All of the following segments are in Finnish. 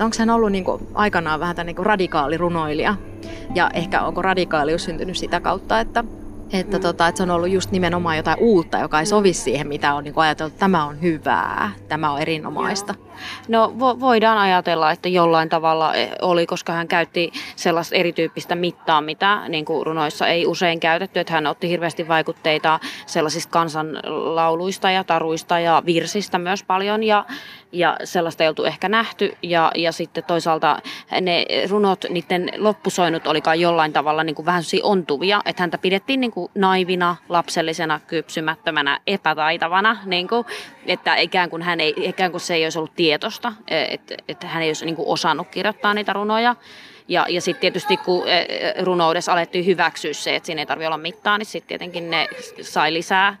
että onko hän ollut niin kuin aikanaan vähän niin kuin radikaali runoilija. Ja ehkä onko radikaalius syntynyt sitä kautta, että että, mm. tota, että se on ollut just nimenomaan jotain uutta, joka ei sovi siihen, mitä on niin ajateltu, että tämä on hyvää, tämä on erinomaista. Joo. No vo- voidaan ajatella, että jollain tavalla eh, oli, koska hän käytti sellaista erityyppistä mittaa, mitä niin kuin runoissa ei usein käytetty. Että hän otti hirveästi vaikutteita sellaisista kansanlauluista ja taruista ja virsistä myös paljon ja, ja sellaista ei oltu ehkä nähty. Ja, ja sitten toisaalta ne runot, niiden loppusoinut olikaan jollain tavalla niin kuin vähän ontuvia, että häntä pidettiin niin kuin naivina, lapsellisena, kypsymättömänä, epätaitavana, niin kuin, että ikään kuin, hän ei, ikään kuin se ei olisi ollut tietosta, että, että hän ei olisi niin kuin osannut kirjoittaa niitä runoja. Ja, ja sitten tietysti kun e, e, runoudessa alettiin hyväksyä se, että siinä ei tarvitse olla mittaa, niin sitten tietenkin ne sai lisää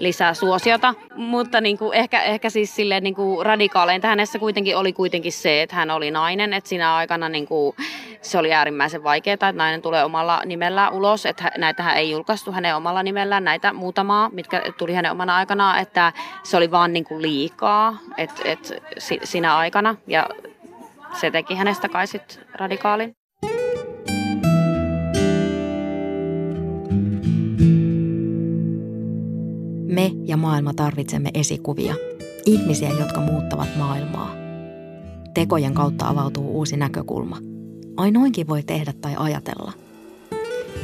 lisää suosiota. Mutta niin kuin ehkä, ehkä siis silleen niin kuin radikaaleinta hänessä kuitenkin oli kuitenkin se, että hän oli nainen. Että siinä aikana niin kuin, se oli äärimmäisen vaikeaa, että nainen tulee omalla nimellä ulos. Että näitähän ei julkaistu hänen omalla nimellään, näitä muutamaa, mitkä tuli hänen omana aikanaan. Että se oli vaan niin kuin liikaa että, että siinä aikana. Ja se teki hänestä kai sitten radikaalin. Me ja maailma tarvitsemme esikuvia. Ihmisiä, jotka muuttavat maailmaa. Tekojen kautta avautuu uusi näkökulma. Ai noinkin voi tehdä tai ajatella.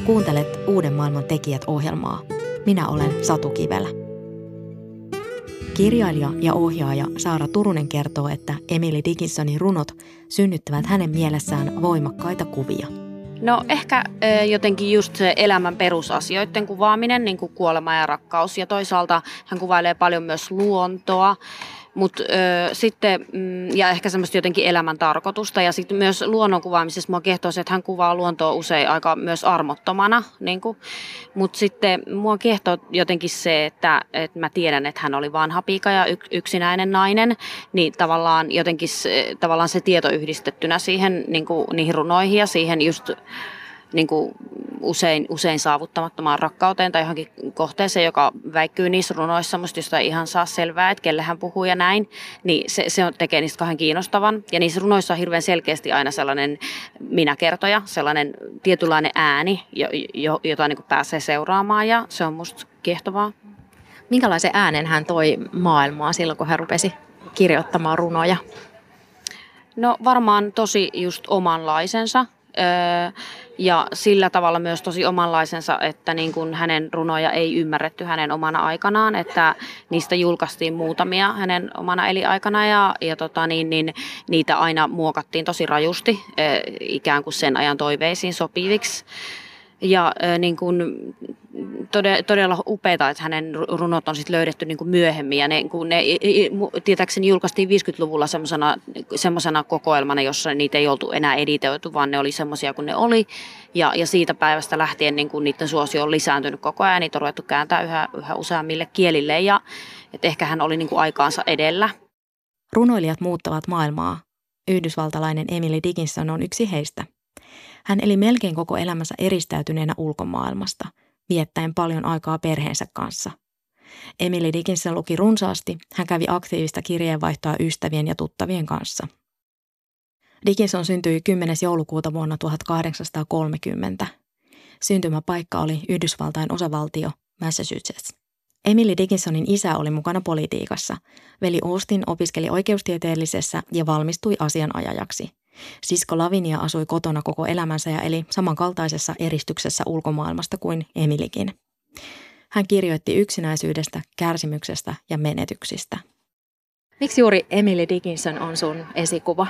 Kuuntelet Uuden maailman tekijät ohjelmaa. Minä olen Satu Kivelä. Kirjailija ja ohjaaja Saara Turunen kertoo, että Emily Dickinsonin runot synnyttävät hänen mielessään voimakkaita kuvia – No ehkä jotenkin just se elämän perusasioiden kuvaaminen, niin kuin kuolema ja rakkaus. Ja toisaalta hän kuvailee paljon myös luontoa Mut, ö, sitten, mm, ja ehkä semmoista jotenkin elämän tarkoitusta. Ja sitten myös luonnon kuvaamisessa mua kehtoo se, että hän kuvaa luontoa usein aika myös armottomana. Niin Mutta sitten mua kehtoo jotenkin se, että, että mä tiedän, että hän oli vanha piika ja yksinäinen nainen. Niin tavallaan jotenkin se, tavallaan se tieto yhdistettynä siihen, niin kuin, niihin runoihin ja siihen just niin kuin usein, usein saavuttamattomaan rakkauteen tai johonkin kohteeseen, joka väikkyy niissä runoissa, musta josta ei ihan saa selvää, että kelle hän puhuu ja näin, niin se, se on, tekee niistä kahden kiinnostavan. Ja niissä runoissa on hirveän selkeästi aina sellainen minäkertoja, sellainen tietynlainen ääni, jo, jo, jota niin kuin pääsee seuraamaan ja se on musta kiehtovaa. Minkälaisen äänen hän toi maailmaa silloin, kun hän rupesi kirjoittamaan runoja? No varmaan tosi just omanlaisensa ja sillä tavalla myös tosi omanlaisensa, että niin kuin hänen runoja ei ymmärretty hänen omana aikanaan, että niistä julkaistiin muutamia hänen omana eliaikana ja, ja tota niin, niin, niitä aina muokattiin tosi rajusti ikään kuin sen ajan toiveisiin sopiviksi. Ja niin kuin, todella upeita, että hänen runot on sit löydetty niin kuin myöhemmin. Ja ne, kun ne tietääkseni julkaistiin 50-luvulla semmoisena kokoelmana, jossa niitä ei oltu enää editoitu, vaan ne oli semmoisia kuin ne oli. Ja, ja siitä päivästä lähtien niin kuin niiden suosio on lisääntynyt koko ajan. Niitä on ruvettu kääntää yhä, yhä useammille kielille. Ja että ehkä hän oli niin kuin aikaansa edellä. Runoilijat muuttavat maailmaa. Yhdysvaltalainen Emily Dickinson on yksi heistä. Hän eli melkein koko elämänsä eristäytyneenä ulkomaailmasta – viettäen paljon aikaa perheensä kanssa. Emily Dickinson luki runsaasti, hän kävi aktiivista kirjeenvaihtoa ystävien ja tuttavien kanssa. Dickinson syntyi 10. joulukuuta vuonna 1830. Syntymäpaikka oli Yhdysvaltain osavaltio Massachusetts. Emily Dickinsonin isä oli mukana politiikassa. Veli Austin opiskeli oikeustieteellisessä ja valmistui asianajajaksi – Sisko Lavinia asui kotona koko elämänsä ja eli samankaltaisessa eristyksessä ulkomaailmasta kuin Emilikin. Hän kirjoitti yksinäisyydestä, kärsimyksestä ja menetyksistä. Miksi juuri Emily Dickinson on sun esikuva?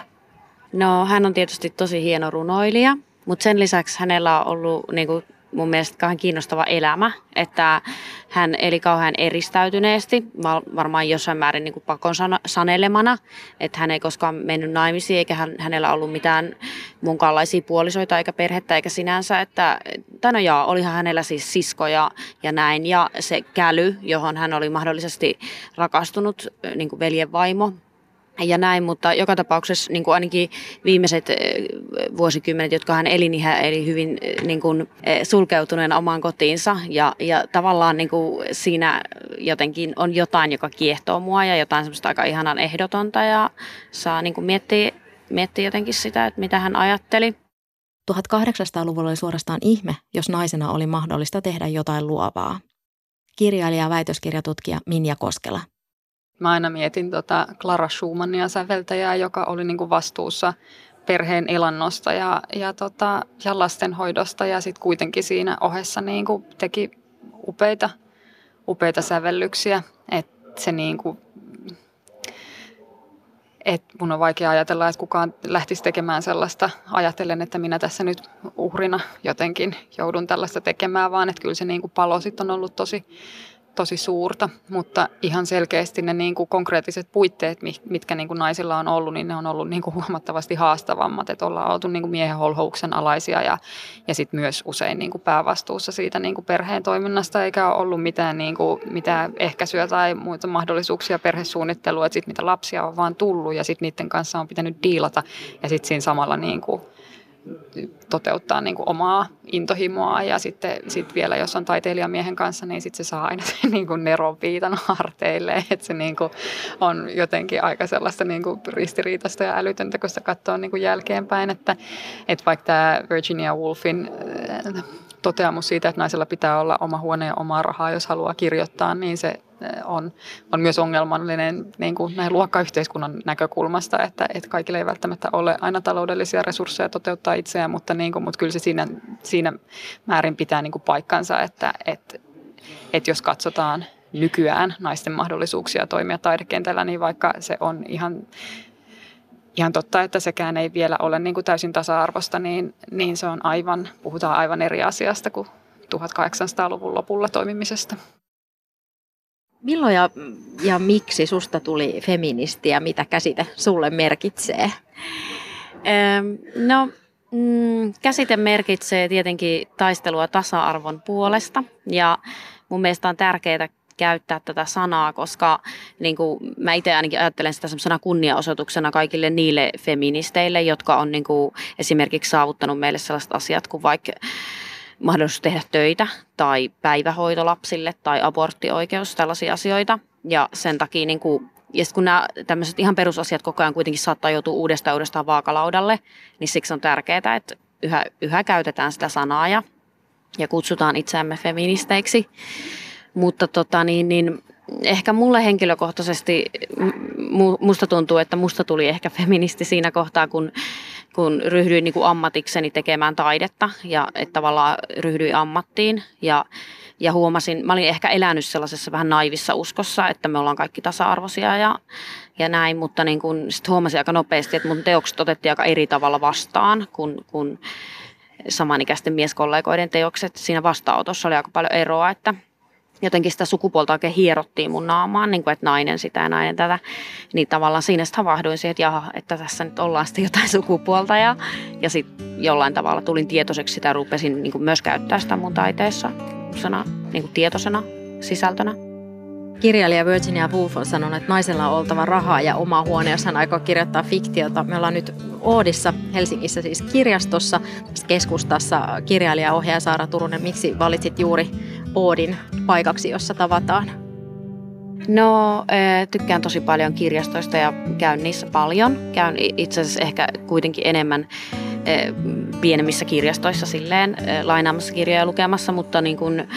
No hän on tietysti tosi hieno runoilija, mutta sen lisäksi hänellä on ollut niin kuin mun mielestä kauhean kiinnostava elämä, että hän eli kauhean eristäytyneesti, varmaan jossain määrin niin kuin pakon sanelemana, että hän ei koskaan mennyt naimisiin eikä hän, hänellä ollut mitään munkaanlaisia puolisoita eikä perhettä eikä sinänsä, että tai no jaa, olihan hänellä siis siskoja ja näin ja se käly, johon hän oli mahdollisesti rakastunut, niin kuin veljen vaimo, ja näin, mutta joka tapauksessa niin kuin ainakin viimeiset eh, vuosikymmenet, jotka hän eli, niin hän eli hyvin eh, niin kuin, eh, sulkeutuneen omaan kotiinsa ja, ja tavallaan niin kuin siinä jotenkin on jotain, joka kiehtoo mua ja jotain semmoista aika ihanan ehdotonta ja saa niin kuin miettiä miettii jotenkin sitä, että mitä hän ajatteli. 1800-luvulla oli suorastaan ihme, jos naisena oli mahdollista tehdä jotain luovaa. Kirjailija ja väitöskirjatutkija Minja Koskela. Mä aina mietin tota Clara Schumannia säveltäjää, joka oli niinku vastuussa perheen elannosta ja, ja, tota, ja lastenhoidosta ja sitten kuitenkin siinä ohessa niinku teki upeita, upeita sävellyksiä. Et se niinku, et mun on vaikea ajatella, että kukaan lähtisi tekemään sellaista, ajatellen, että minä tässä nyt uhrina jotenkin joudun tällaista tekemään, vaan että kyllä se niin kuin palo sitten on ollut tosi, tosi suurta, mutta ihan selkeästi ne niin kuin konkreettiset puitteet, mitkä niin kuin naisilla on ollut, niin ne on ollut niin kuin huomattavasti haastavammat, että ollaan oltu niin kuin miehen holhouksen alaisia ja, ja sitten myös usein niin kuin päävastuussa siitä niin kuin perheen toiminnasta, eikä ole ollut mitään, niin kuin, mitään ehkäisyä tai muita mahdollisuuksia perhesuunnittelua, että sitten mitä lapsia on vaan tullut ja sitten niiden kanssa on pitänyt diilata ja sitten siinä samalla niin kuin toteuttaa niin kuin omaa intohimoa ja sitten sit vielä jos on taiteilijamiehen kanssa, niin sitten se saa aina sen niin kuin neron viitan harteille, että se niin kuin on jotenkin aika sellaista niin kuin ristiriitaista ja älytöntä, kun sitä katsoo niin kuin jälkeenpäin, että, että vaikka tämä Virginia Woolfin äh, toteamus siitä, että naisella pitää olla oma huone ja omaa rahaa, jos haluaa kirjoittaa, niin se on, on myös ongelmallinen niin kuin näin luokkayhteiskunnan näkökulmasta, että, että kaikille ei välttämättä ole aina taloudellisia resursseja toteuttaa itseään, mutta, niin kuin, mutta kyllä se siinä, siinä määrin pitää niin kuin paikkansa, että, että, että jos katsotaan nykyään naisten mahdollisuuksia toimia taidekentällä, niin vaikka se on ihan ihan totta, että sekään ei vielä ole niin kuin täysin tasa-arvosta, niin, niin se on aivan, puhutaan aivan eri asiasta kuin 1800-luvun lopulla toimimisesta. Milloin ja, ja miksi susta tuli feministi ja mitä käsite sulle merkitsee? no, mm, käsite merkitsee tietenkin taistelua tasa-arvon puolesta ja mun mielestä on tärkeää käyttää tätä sanaa, koska niin kuin, mä itse ainakin ajattelen sitä semmoisena kunniaosoituksena kaikille niille feministeille, jotka on niin kuin, esimerkiksi saavuttanut meille sellaiset asiat kuin vaikka mahdollisuus tehdä töitä tai päivähoito lapsille tai aborttioikeus, tällaisia asioita. Ja sen takia niin kuin, ja kun nämä tämmöiset ihan perusasiat koko ajan kuitenkin saattaa joutua uudestaan uudestaan vaakalaudalle, niin siksi on tärkeää, että yhä, yhä käytetään sitä sanaa ja, ja kutsutaan itseämme feministeiksi. Mutta tota, niin, niin, ehkä mulle henkilökohtaisesti, musta tuntuu, että musta tuli ehkä feministi siinä kohtaa, kun kun ryhdyin niin kuin ammatikseni tekemään taidetta ja että tavallaan ryhdyin ammattiin ja, ja huomasin, mä olin ehkä elänyt sellaisessa vähän naivissa uskossa, että me ollaan kaikki tasa-arvoisia ja, ja näin, mutta niin kun, sit huomasin aika nopeasti, että mun teokset otettiin aika eri tavalla vastaan kuin, kuin samanikäisten mieskollegoiden teokset. Siinä vastaanotossa oli aika paljon eroa, että jotenkin sitä sukupuolta oikein hierottiin mun naamaan, niin kuin, että nainen sitä ja nainen tätä. Niin tavallaan siinä sitten havahduin siihen, että jaha, että tässä nyt ollaan sitten jotain sukupuolta. Ja, ja sitten jollain tavalla tulin tietoiseksi sitä ja rupesin niin kuin myös käyttää sitä mun taiteessa sana, niin kuin tietoisena sisältönä. Kirjailija Virginia Woolf on sanonut, että naisella on oltava rahaa ja oma huone, jos hän aikoo kirjoittaa fiktiota. Me ollaan nyt Oodissa, Helsingissä siis kirjastossa, keskustassa kirjailija ohjaaja Saara Turunen. Miksi valitsit juuri Oodin paikaksi, jossa tavataan? No, tykkään tosi paljon kirjastoista ja käyn niissä paljon. Käyn itse asiassa ehkä kuitenkin enemmän pienemmissä kirjastoissa silleen lainaamassa kirjoja ja lukemassa, mutta niin kuin,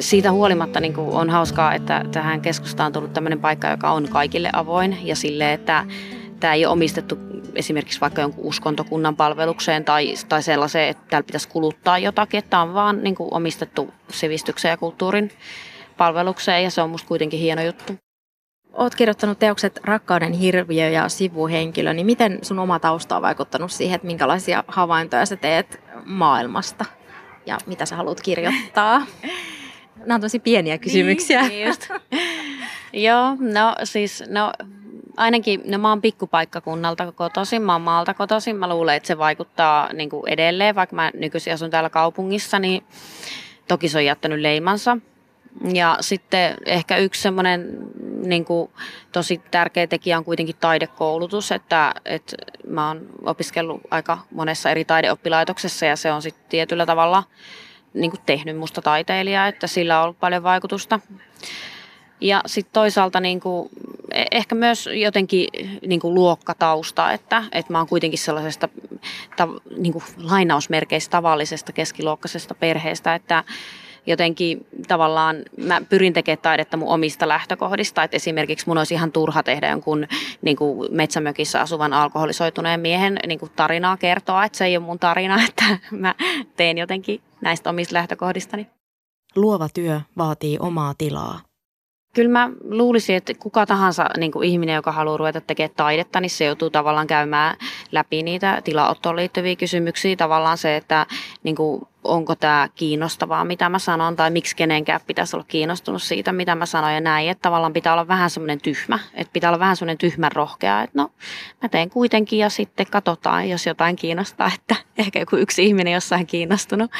siitä huolimatta niin kuin on hauskaa, että tähän keskustaan on tullut tämmöinen paikka, joka on kaikille avoin ja sille, että tämä ei ole omistettu esimerkiksi vaikka jonkun uskontokunnan palvelukseen tai, tai sellaiseen, että täällä pitäisi kuluttaa jotakin, että tämä on vaan niin kuin omistettu sivistyksen ja kulttuurin palvelukseen ja se on musta kuitenkin hieno juttu. Olet kirjoittanut teokset Rakkauden hirviö ja sivuhenkilö, niin miten sun oma tausta on vaikuttanut siihen, että minkälaisia havaintoja sä teet maailmasta ja mitä sä haluat kirjoittaa? Nämä on tosi pieniä kysymyksiä. Niin, just. Joo, no siis, no ainakin, no mä oon pikkupaikkakunnalta kotoisin, mä oon maalta kotoisin. Mä luulen, että se vaikuttaa niin kuin edelleen, vaikka mä nykyisin asun täällä kaupungissa, niin toki se on jättänyt leimansa. Ja sitten ehkä yksi semmoinen niin tosi tärkeä tekijä on kuitenkin taidekoulutus, että, että mä oon opiskellut aika monessa eri taideoppilaitoksessa ja se on sitten tietyllä tavalla niin kuin tehnyt musta taiteilijaa, että sillä on ollut paljon vaikutusta. Ja sitten toisaalta niin kuin, e, ehkä myös jotenkin niin kuin luokkatausta, että, että mä oon kuitenkin sellaisesta ta, niin kuin lainausmerkeistä tavallisesta keskiluokkaisesta perheestä, että jotenkin tavallaan mä pyrin tekemään taidetta mun omista lähtökohdista, että esimerkiksi mun olisi ihan turha tehdä jonkun niin kuin metsämökissä asuvan alkoholisoituneen miehen niin kuin tarinaa kertoa, että se ei ole mun tarina, että mä teen jotenkin näistä omista lähtökohdistani. Luova työ vaatii omaa tilaa. Kyllä mä luulisin, että kuka tahansa niin kuin ihminen, joka haluaa ruveta tekemään taidetta, niin se joutuu tavallaan käymään läpi niitä tilaottoon liittyviä kysymyksiä. Tavallaan se, että niin kuin, onko tämä kiinnostavaa, mitä mä sanon, tai miksi kenenkään pitäisi olla kiinnostunut siitä, mitä mä sanon ja näin. Että tavallaan pitää olla vähän semmoinen tyhmä, että pitää olla vähän semmoinen tyhmän rohkea, että no mä teen kuitenkin ja sitten katsotaan, jos jotain kiinnostaa, että ehkä joku yksi ihminen jossain kiinnostunut.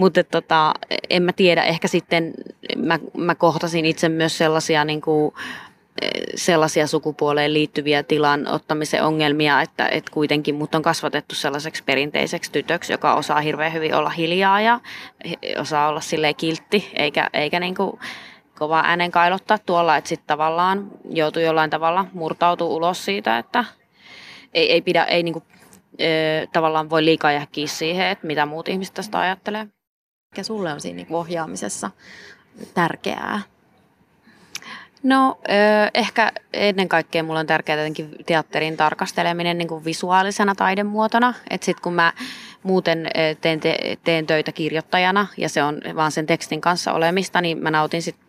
Mutta tota, en mä tiedä, ehkä sitten mä, mä kohtasin itse myös sellaisia niin kuin, sellaisia sukupuoleen liittyviä tilan ottamisen ongelmia, että, että kuitenkin mut on kasvatettu sellaiseksi perinteiseksi tytöksi, joka osaa hirveän hyvin olla hiljaa ja osaa olla silleen kiltti, eikä, eikä niin kuin kova äänen kailottaa tuolla, että sitten tavallaan joutuu jollain tavalla murtautua ulos siitä, että ei, ei pidä, ei niin kuin, tavallaan voi liikaa jäädä siihen, että mitä muut ihmiset tästä ajattelee. Mikä sulle on siinä niin ohjaamisessa tärkeää? No ehkä ennen kaikkea mulla on tärkeää jotenkin teatterin tarkasteleminen niin kuin visuaalisena taidemuotona. Että sitten kun mä muuten teen, te, teen töitä kirjoittajana ja se on vaan sen tekstin kanssa olemista, niin mä nautin sitten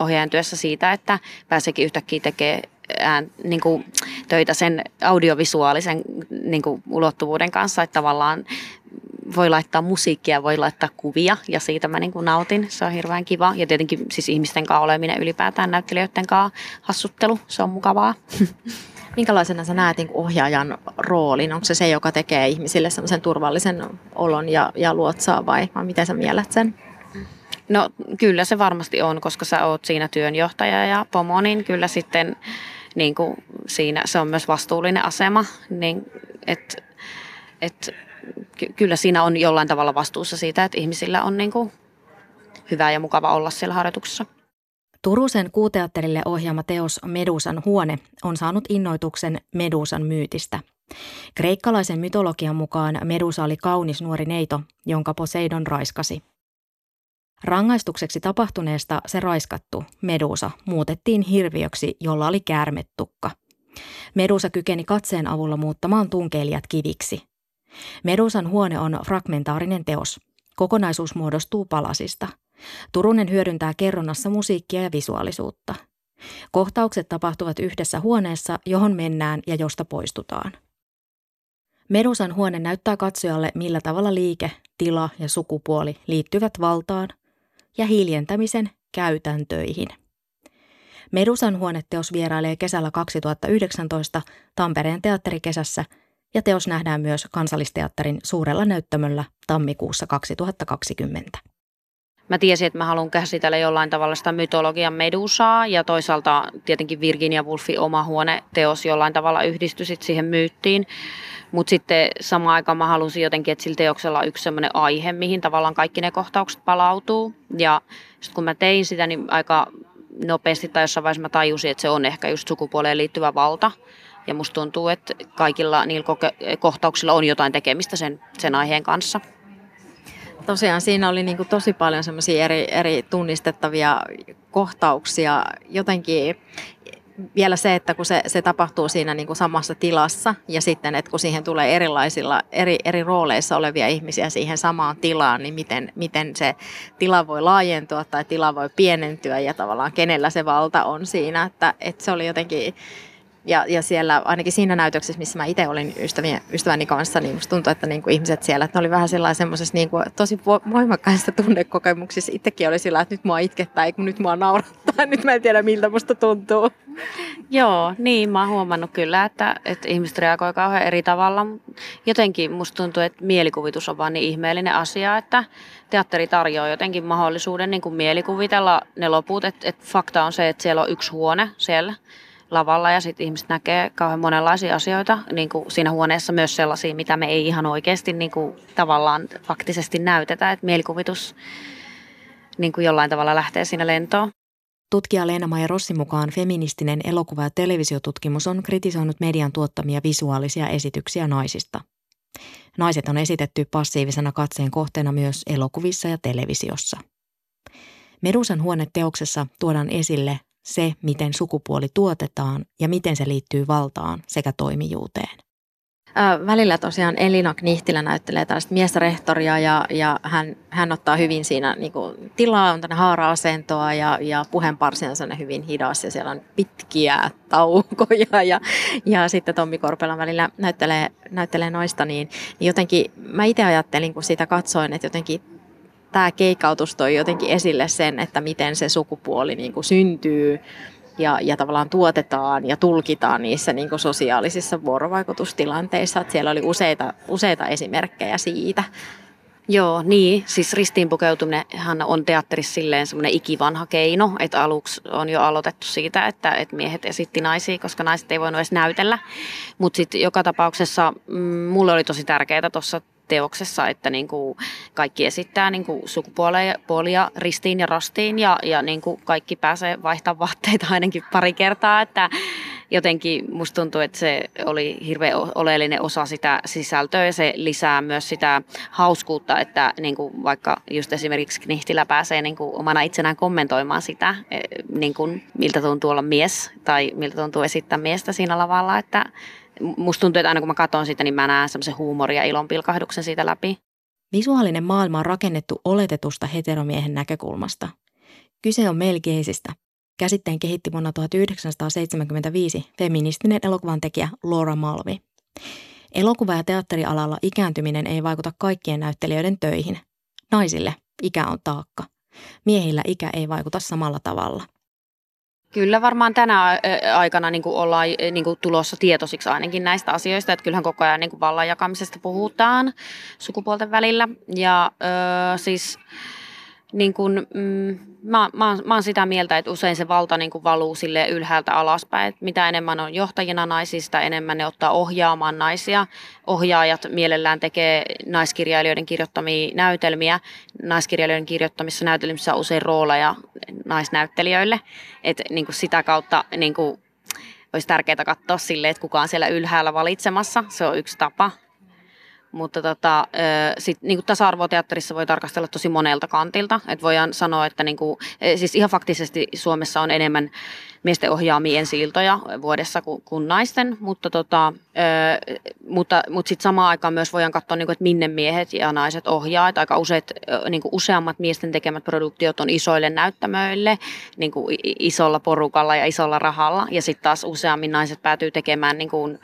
ohjaajan työssä siitä, että pääsekin yhtäkkiä tekemään ään, niin kuin, töitä sen audiovisuaalisen niin kuin, ulottuvuuden kanssa, että tavallaan voi laittaa musiikkia, voi laittaa kuvia ja siitä mä niin kuin nautin. Se on hirveän kiva. Ja tietenkin siis ihmisten kanssa oleminen ylipäätään näyttelijöiden kanssa hassuttelu, se on mukavaa. Minkälaisena sä näet niin ohjaajan roolin? Onko se se, joka tekee ihmisille semmoisen turvallisen olon ja, ja luotsaa vai, vai miten sä mielät sen? No kyllä se varmasti on, koska sä oot siinä työnjohtaja ja pomo, niin kyllä sitten niin kuin siinä se on myös vastuullinen asema. Niin, et, et, ky- kyllä siinä on jollain tavalla vastuussa siitä, että ihmisillä on niin kuin hyvä ja mukava olla siellä harjoituksessa. Turusen kuuteatterille ohjaama teos Medusan huone on saanut innoituksen Medusan myytistä. Kreikkalaisen mytologian mukaan Medusa oli kaunis nuori neito, jonka Poseidon raiskasi. Rangaistukseksi tapahtuneesta se raiskattu, Medusa, muutettiin hirviöksi, jolla oli käärmetukka. Medusa kykeni katseen avulla muuttamaan tunkeilijat kiviksi. Medusan huone on fragmentaarinen teos. Kokonaisuus muodostuu palasista. Turunen hyödyntää kerronnassa musiikkia ja visuaalisuutta. Kohtaukset tapahtuvat yhdessä huoneessa, johon mennään ja josta poistutaan. Medusan huone näyttää katsojalle, millä tavalla liike, tila ja sukupuoli liittyvät valtaan ja hiljentämisen käytäntöihin. Medusan huoneteos vierailee kesällä 2019 Tampereen teatterikesässä ja teos nähdään myös Kansallisteatterin suurella näyttämöllä tammikuussa 2020. Mä tiesin, että mä haluan käsitellä jollain tavalla sitä mytologian medusaa ja toisaalta tietenkin Virginia Woolfin oma huoneteos jollain tavalla yhdistyi siihen myyttiin. Mutta sitten samaan aikaan mä halusin jotenkin, että sillä teoksella on yksi sellainen aihe, mihin tavallaan kaikki ne kohtaukset palautuu. Ja sitten kun mä tein sitä, niin aika nopeasti tai jossain vaiheessa mä tajusin, että se on ehkä just sukupuoleen liittyvä valta. Ja musta tuntuu, että kaikilla niillä kohtauksilla on jotain tekemistä sen, sen aiheen kanssa. Tosiaan siinä oli niin tosi paljon semmoisia eri, eri tunnistettavia kohtauksia. Jotenkin vielä se, että kun se, se tapahtuu siinä niin samassa tilassa ja sitten, että kun siihen tulee erilaisilla, eri, eri rooleissa olevia ihmisiä siihen samaan tilaan, niin miten, miten se tila voi laajentua tai tila voi pienentyä ja tavallaan kenellä se valta on siinä, että, että se oli jotenkin ja, ja siellä ainakin siinä näytöksessä, missä mä itse olin ystävien, ystäväni kanssa, niin musta tuntui, että niin kuin ihmiset siellä, että ne oli vähän sellainen semmoisessa niin kuin, tosi voimakkaista tunnekokemuksissa. Itsekin oli sillä, että nyt mua itkettää, kun nyt mua naurattaa, nyt mä en tiedä miltä musta tuntuu. Joo, niin mä oon huomannut kyllä, että, että ihmiset reagoi kauhean eri tavalla. Jotenkin musta tuntuu, että mielikuvitus on vaan niin ihmeellinen asia, että teatteri tarjoaa jotenkin mahdollisuuden niin kuin mielikuvitella ne loput. Että, että fakta on se, että siellä on yksi huone siellä lavalla ja sitten ihmiset näkee kauhean monenlaisia asioita niin kuin siinä huoneessa myös sellaisia, mitä me ei ihan oikeasti niin kuin tavallaan faktisesti näytetä, että mielikuvitus niin kuin jollain tavalla lähtee siinä lentoon. Tutkija Leena-Maija Rossin mukaan feministinen elokuva- ja televisiotutkimus on kritisoinut median tuottamia visuaalisia esityksiä naisista. Naiset on esitetty passiivisena katseen kohteena myös elokuvissa ja televisiossa. Medusan huoneteoksessa tuodaan esille se, miten sukupuoli tuotetaan ja miten se liittyy valtaan sekä toimijuuteen. Välillä tosiaan Elina Knihtilä näyttelee tällaista miesrehtoria ja, ja hän, hän ottaa hyvin siinä niin kuin, tilaa, on tänne haara-asentoa ja, ja puheenparsi on hyvin hidas ja siellä on pitkiä taukoja ja, ja sitten Tommi Korpela välillä näyttelee, näyttelee noista, niin, niin jotenkin mä itse ajattelin, kun sitä katsoin, että jotenkin tämä keikautus toi jotenkin esille sen, että miten se sukupuoli niin kuin syntyy ja, ja tavallaan tuotetaan ja tulkitaan niissä niin kuin sosiaalisissa vuorovaikutustilanteissa. Että siellä oli useita, useita esimerkkejä siitä. Joo, niin. Siis ristiinpukeutuminenhan on teatterissa silleen semmoinen ikivanha keino, että aluksi on jo aloitettu siitä, että, että miehet esitti naisia, koska naiset ei voinut edes näytellä. Mutta sitten joka tapauksessa mm, mulle oli tosi tärkeää tuossa teoksessa, että niin kuin kaikki esittää niin kuin sukupuolia ristiin ja rastiin ja, ja niin kuin kaikki pääsee vaihtamaan vaatteita ainakin pari kertaa, että jotenkin musta tuntuu, että se oli hirveän oleellinen osa sitä sisältöä ja se lisää myös sitä hauskuutta, että niin kuin vaikka just esimerkiksi Knihtilä pääsee niin kuin omana itsenään kommentoimaan sitä, e, niin kuin miltä tuntuu olla mies tai miltä tuntuu esittää miestä siinä lavalla, että musta tuntuu, että aina kun mä katson sitä, niin mä näen semmoisen huumoria ja ilonpilkahduksen siitä läpi. Visuaalinen maailma on rakennettu oletetusta heteromiehen näkökulmasta. Kyse on melkeisistä. Käsitteen kehitti vuonna 1975 feministinen elokuvan tekijä Laura Malvi. Elokuva- ja teatterialalla ikääntyminen ei vaikuta kaikkien näyttelijöiden töihin. Naisille ikä on taakka. Miehillä ikä ei vaikuta samalla tavalla – Kyllä varmaan tänä aikana niin kuin ollaan niin kuin tulossa tietoisiksi ainakin näistä asioista, että kyllähän koko ajan niin kuin vallan jakamisesta puhutaan sukupuolten välillä. Ja ö, siis niin kuin, mm, mä, mä, mä oon sitä mieltä, että usein se valta niin kuin valuu sille ylhäältä alaspäin. Että mitä enemmän on johtajina naisista, enemmän ne ottaa ohjaamaan naisia. Ohjaajat mielellään tekee naiskirjailijoiden kirjoittamia näytelmiä. Naiskirjailijoiden kirjoittamissa näytelmissä on usein rooleja naisnäyttelijöille. Että niin kuin sitä kautta niin kuin, olisi tärkeää katsoa sille, että kuka on siellä ylhäällä valitsemassa. Se on yksi tapa mutta tota, sit, niin tasa-arvoteatterissa voi tarkastella tosi monelta kantilta. Et voidaan sanoa, että niin kuin, e, siis ihan faktisesti Suomessa on enemmän miesten ohjaamia ensi vuodessa kuin, kuin naisten, mutta, tota, mutta, mutta sitten samaan aikaan myös voidaan katsoa, niin kuin, että minne miehet ja naiset ohjaa. Että aika useat, niin kuin useammat miesten tekemät produktiot on isoille näyttämöille, niin kuin isolla porukalla ja isolla rahalla, ja sitten taas useammin naiset päätyy tekemään niin kuin,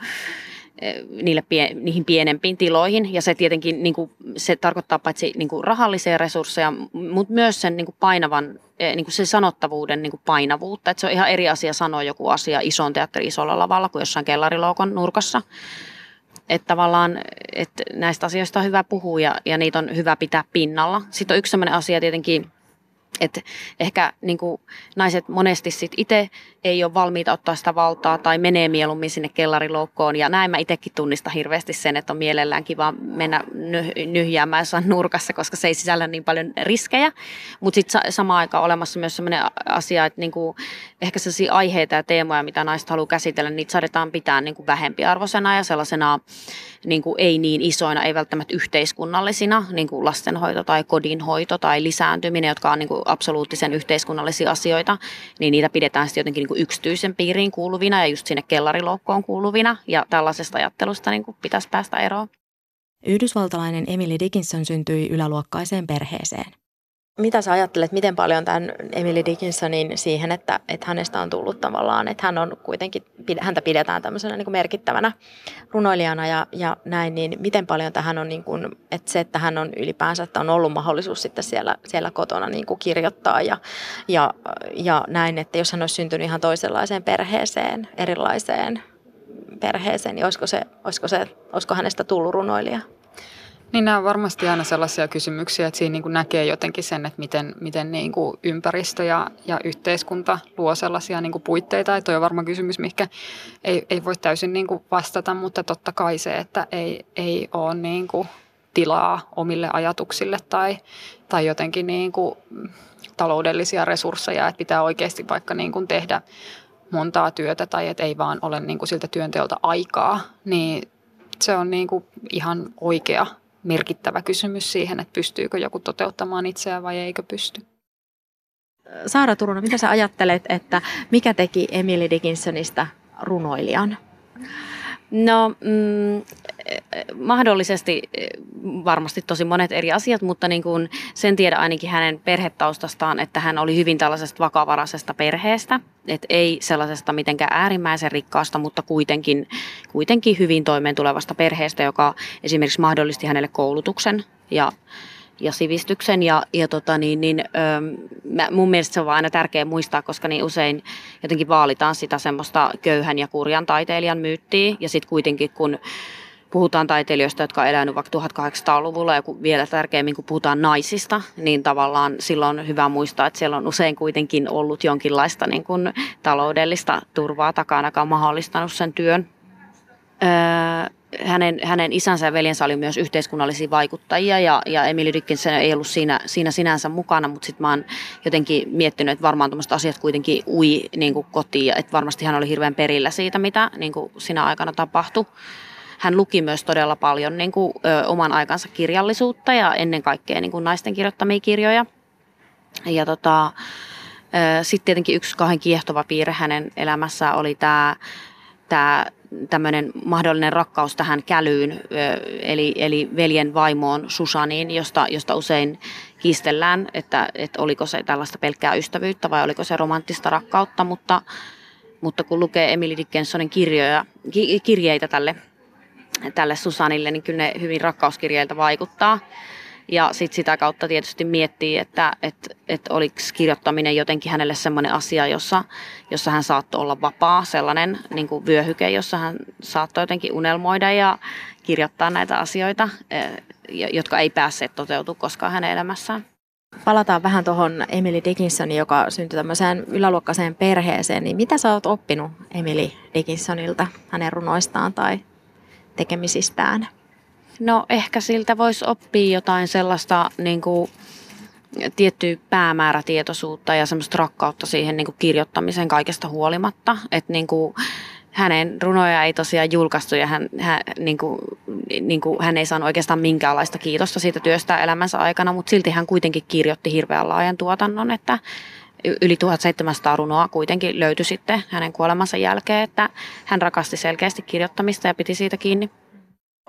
niille pie, niihin pienempiin tiloihin. Ja se tietenkin niin kuin, se tarkoittaa paitsi niin kuin rahallisia resursseja, mutta myös sen niin kuin painavan, eh, niin kuin sen sanottavuuden niin kuin painavuutta. Että se on ihan eri asia sanoa joku asia ison teatteri isolla lavalla kuin jossain kellariloukon nurkassa. Että tavallaan että näistä asioista on hyvä puhua ja, ja niitä on hyvä pitää pinnalla. Sitten on yksi sellainen asia tietenkin, että ehkä niin kuin, naiset monesti sit itse ei ole valmiita ottaa sitä valtaa tai menee mieluummin sinne kellariloukkoon. Ja näin mä itsekin tunnistan hirveästi sen, että on mielellään kiva mennä nyhjäämään jossain nurkassa, koska se ei sisällä niin paljon riskejä. Mutta sitten samaan aikaan olemassa myös sellainen asia, että niin kuin, ehkä sellaisia aiheita ja teemoja, mitä naiset haluaa käsitellä, niitä saadetaan pitää niin kuin vähempiarvoisena ja sellaisena niin kuin ei niin isoina, ei välttämättä yhteiskunnallisina, niin kuin lastenhoito tai kodinhoito tai lisääntyminen, jotka on niin kuin absoluuttisen yhteiskunnallisia asioita, niin niitä pidetään sitten jotenkin niin kuin yksityisen piiriin kuuluvina ja just sinne kellariloukkoon kuuluvina ja tällaisesta ajattelusta niin kuin pitäisi päästä eroon. Yhdysvaltalainen Emily Dickinson syntyi yläluokkaiseen perheeseen. Mitä sä ajattelet, miten paljon tämän Emily Dickinsonin siihen, että, että hänestä on tullut tavallaan, että hän on kuitenkin, häntä pidetään tämmöisenä niin kuin merkittävänä runoilijana ja, ja näin, niin miten paljon tähän on, niin kuin, että se, että hän on ylipäänsä, että on ollut mahdollisuus sitten siellä, siellä kotona niin kuin kirjoittaa ja, ja, ja näin, että jos hän olisi syntynyt ihan toisenlaiseen perheeseen, erilaiseen perheeseen, niin olisiko, se, olisiko, se, olisiko hänestä tullut runoilija? Niin nämä on varmasti aina sellaisia kysymyksiä, että siinä niin kuin näkee jotenkin sen, että miten, miten niin kuin ympäristö ja, ja yhteiskunta luo sellaisia niin kuin puitteita. Että on varmaan kysymys, mikä ei, ei voi täysin niin kuin vastata, mutta totta kai se, että ei, ei ole niin kuin tilaa omille ajatuksille tai, tai jotenkin niin kuin taloudellisia resursseja, että pitää oikeasti vaikka niin kuin tehdä montaa työtä tai että ei vaan ole niin kuin siltä työnteolta aikaa, niin se on niin kuin ihan oikea merkittävä kysymys siihen, että pystyykö joku toteuttamaan itseään vai eikö pysty. Saara Turunen, mitä sä ajattelet, että mikä teki Emily Dickinsonista runoilijan? No mm, mahdollisesti varmasti tosi monet eri asiat, mutta niin kuin sen tiedä ainakin hänen perhetaustastaan, että hän oli hyvin tällaisesta vakavaraisesta perheestä, että ei sellaisesta mitenkään äärimmäisen rikkaasta, mutta kuitenkin, kuitenkin hyvin toimeentulevasta perheestä, joka esimerkiksi mahdollisti hänelle koulutuksen ja ja sivistyksen. Ja, ja tota niin, niin, ö, mun mielestä se on aina tärkeää muistaa, koska niin usein jotenkin vaalitaan sitä semmoista köyhän ja kurjan taiteilijan myyttiä. Ja sitten kuitenkin kun puhutaan taiteilijoista, jotka on elänyt vaikka 1800-luvulla ja vielä tärkeämmin kun puhutaan naisista, niin tavallaan silloin on hyvä muistaa, että siellä on usein kuitenkin ollut jonkinlaista niin kuin taloudellista turvaa takana, joka on mahdollistanut sen työn. Öö, hänen, hänen isänsä ja veljensä oli myös yhteiskunnallisia vaikuttajia ja, ja Emily Dickinson ei ollut siinä, siinä sinänsä mukana, mutta sitten mä oon jotenkin miettinyt, että varmaan tuommoiset asiat kuitenkin ui niin kuin kotiin ja että varmasti hän oli hirveän perillä siitä, mitä niin kuin siinä aikana tapahtui. Hän luki myös todella paljon niin kuin, ö, oman aikansa kirjallisuutta ja ennen kaikkea niin kuin naisten kirjoittamia kirjoja. Ja tota, sitten tietenkin yksi kahden kiehtova piirre hänen elämässään oli tämä tämä tämmöinen mahdollinen rakkaus tähän kälyyn, eli, eli veljen vaimoon Susaniin, josta, josta usein kiistellään, että, että oliko se tällaista pelkkää ystävyyttä vai oliko se romanttista rakkautta, mutta, mutta kun lukee Emily Dickinsonin kirjoja, kirjeitä tälle, tälle Susanille, niin kyllä ne hyvin rakkauskirjeiltä vaikuttaa. Ja sitten sitä kautta tietysti miettii, että et, et oliko kirjoittaminen jotenkin hänelle sellainen asia, jossa, jossa hän saattoi olla vapaa, sellainen niin kuin vyöhyke, jossa hän saattoi jotenkin unelmoida ja kirjoittaa näitä asioita, eh, jotka ei päässeet toteutua koskaan hänen elämässään. Palataan vähän tuohon Emily Dickinsonin, joka syntyi tämmöiseen yläluokkaiseen perheeseen. Niin mitä sä oot oppinut Emily Dickinsonilta, hänen runoistaan tai tekemisistään? No ehkä siltä voisi oppia jotain sellaista niin kuin, tiettyä päämäärätietoisuutta ja semmoista rakkautta siihen niin kuin kirjoittamiseen kaikesta huolimatta. Että niin kuin, hänen runoja ei tosiaan julkaistu ja hän, hän, niin kuin, niin kuin, hän ei saanut oikeastaan minkäänlaista kiitosta siitä työstä elämänsä aikana, mutta silti hän kuitenkin kirjoitti hirveän laajan tuotannon, että yli 1700 runoa kuitenkin löytyi sitten hänen kuolemansa jälkeen, että hän rakasti selkeästi kirjoittamista ja piti siitä kiinni.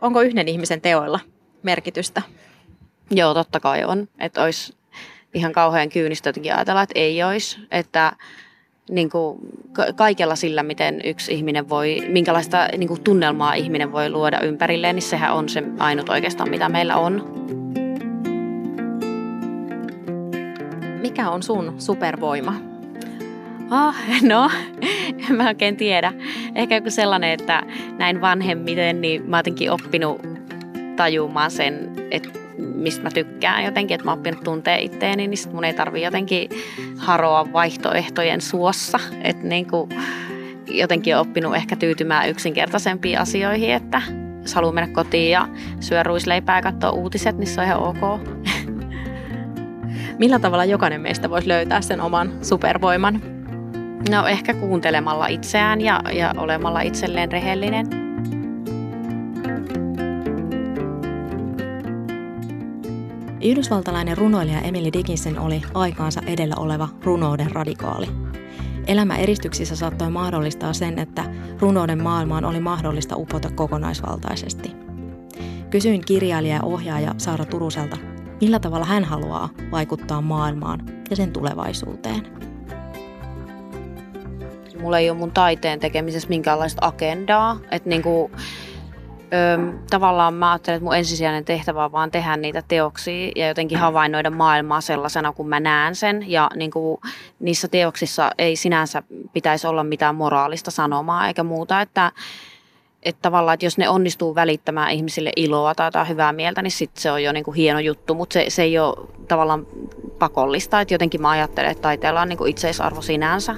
Onko yhden ihmisen teoilla merkitystä? Joo, totta kai on. Että olisi ihan kauhean kyynistä jotenkin ajatella, että ei olisi. Että niin kuin kaikella sillä, miten yksi ihminen voi, minkälaista niin kuin tunnelmaa ihminen voi luoda ympärilleen, niin sehän on se ainut oikeastaan, mitä meillä on. Mikä on sun supervoima? Oh, no, en mä oikein tiedä. Ehkä joku sellainen, että näin vanhemmiten, niin mä oon jotenkin oppinut tajumaan sen, että mistä mä tykkään jotenkin, että mä oon oppinut tuntee itteeni, niin sit mun ei tarvi jotenkin haroa vaihtoehtojen suossa. Että niin jotenkin oppinut ehkä tyytymään yksinkertaisempiin asioihin, että jos haluaa mennä kotiin ja syö ruisleipää ja katsoa uutiset, niin se on ihan ok. Millä tavalla jokainen meistä voisi löytää sen oman supervoiman? No ehkä kuuntelemalla itseään ja, ja olemalla itselleen rehellinen. Yhdysvaltalainen runoilija Emily Dickinson oli aikaansa edellä oleva runouden radikaali. Elämä eristyksissä saattoi mahdollistaa sen, että runouden maailmaan oli mahdollista upota kokonaisvaltaisesti. Kysyin kirjailija ja ohjaaja Saara Turuselta, millä tavalla hän haluaa vaikuttaa maailmaan ja sen tulevaisuuteen mulla ei ole mun taiteen tekemisessä minkäänlaista agendaa. Että niinku, Öö, tavallaan mä ajattelen, että mun ensisijainen tehtävä on vaan tehdä niitä teoksia ja jotenkin havainnoida maailmaa sellaisena, kun mä näen sen. Ja niin kuin, niissä teoksissa ei sinänsä pitäisi olla mitään moraalista sanomaa eikä muuta, että että tavallaan, että jos ne onnistuu välittämään ihmisille iloa tai jotain hyvää mieltä, niin sit se on jo niin kuin hieno juttu, mutta se, se ei ole tavallaan pakollista. Että jotenkin mä ajattelen, että taiteella on niin kuin itseisarvo sinänsä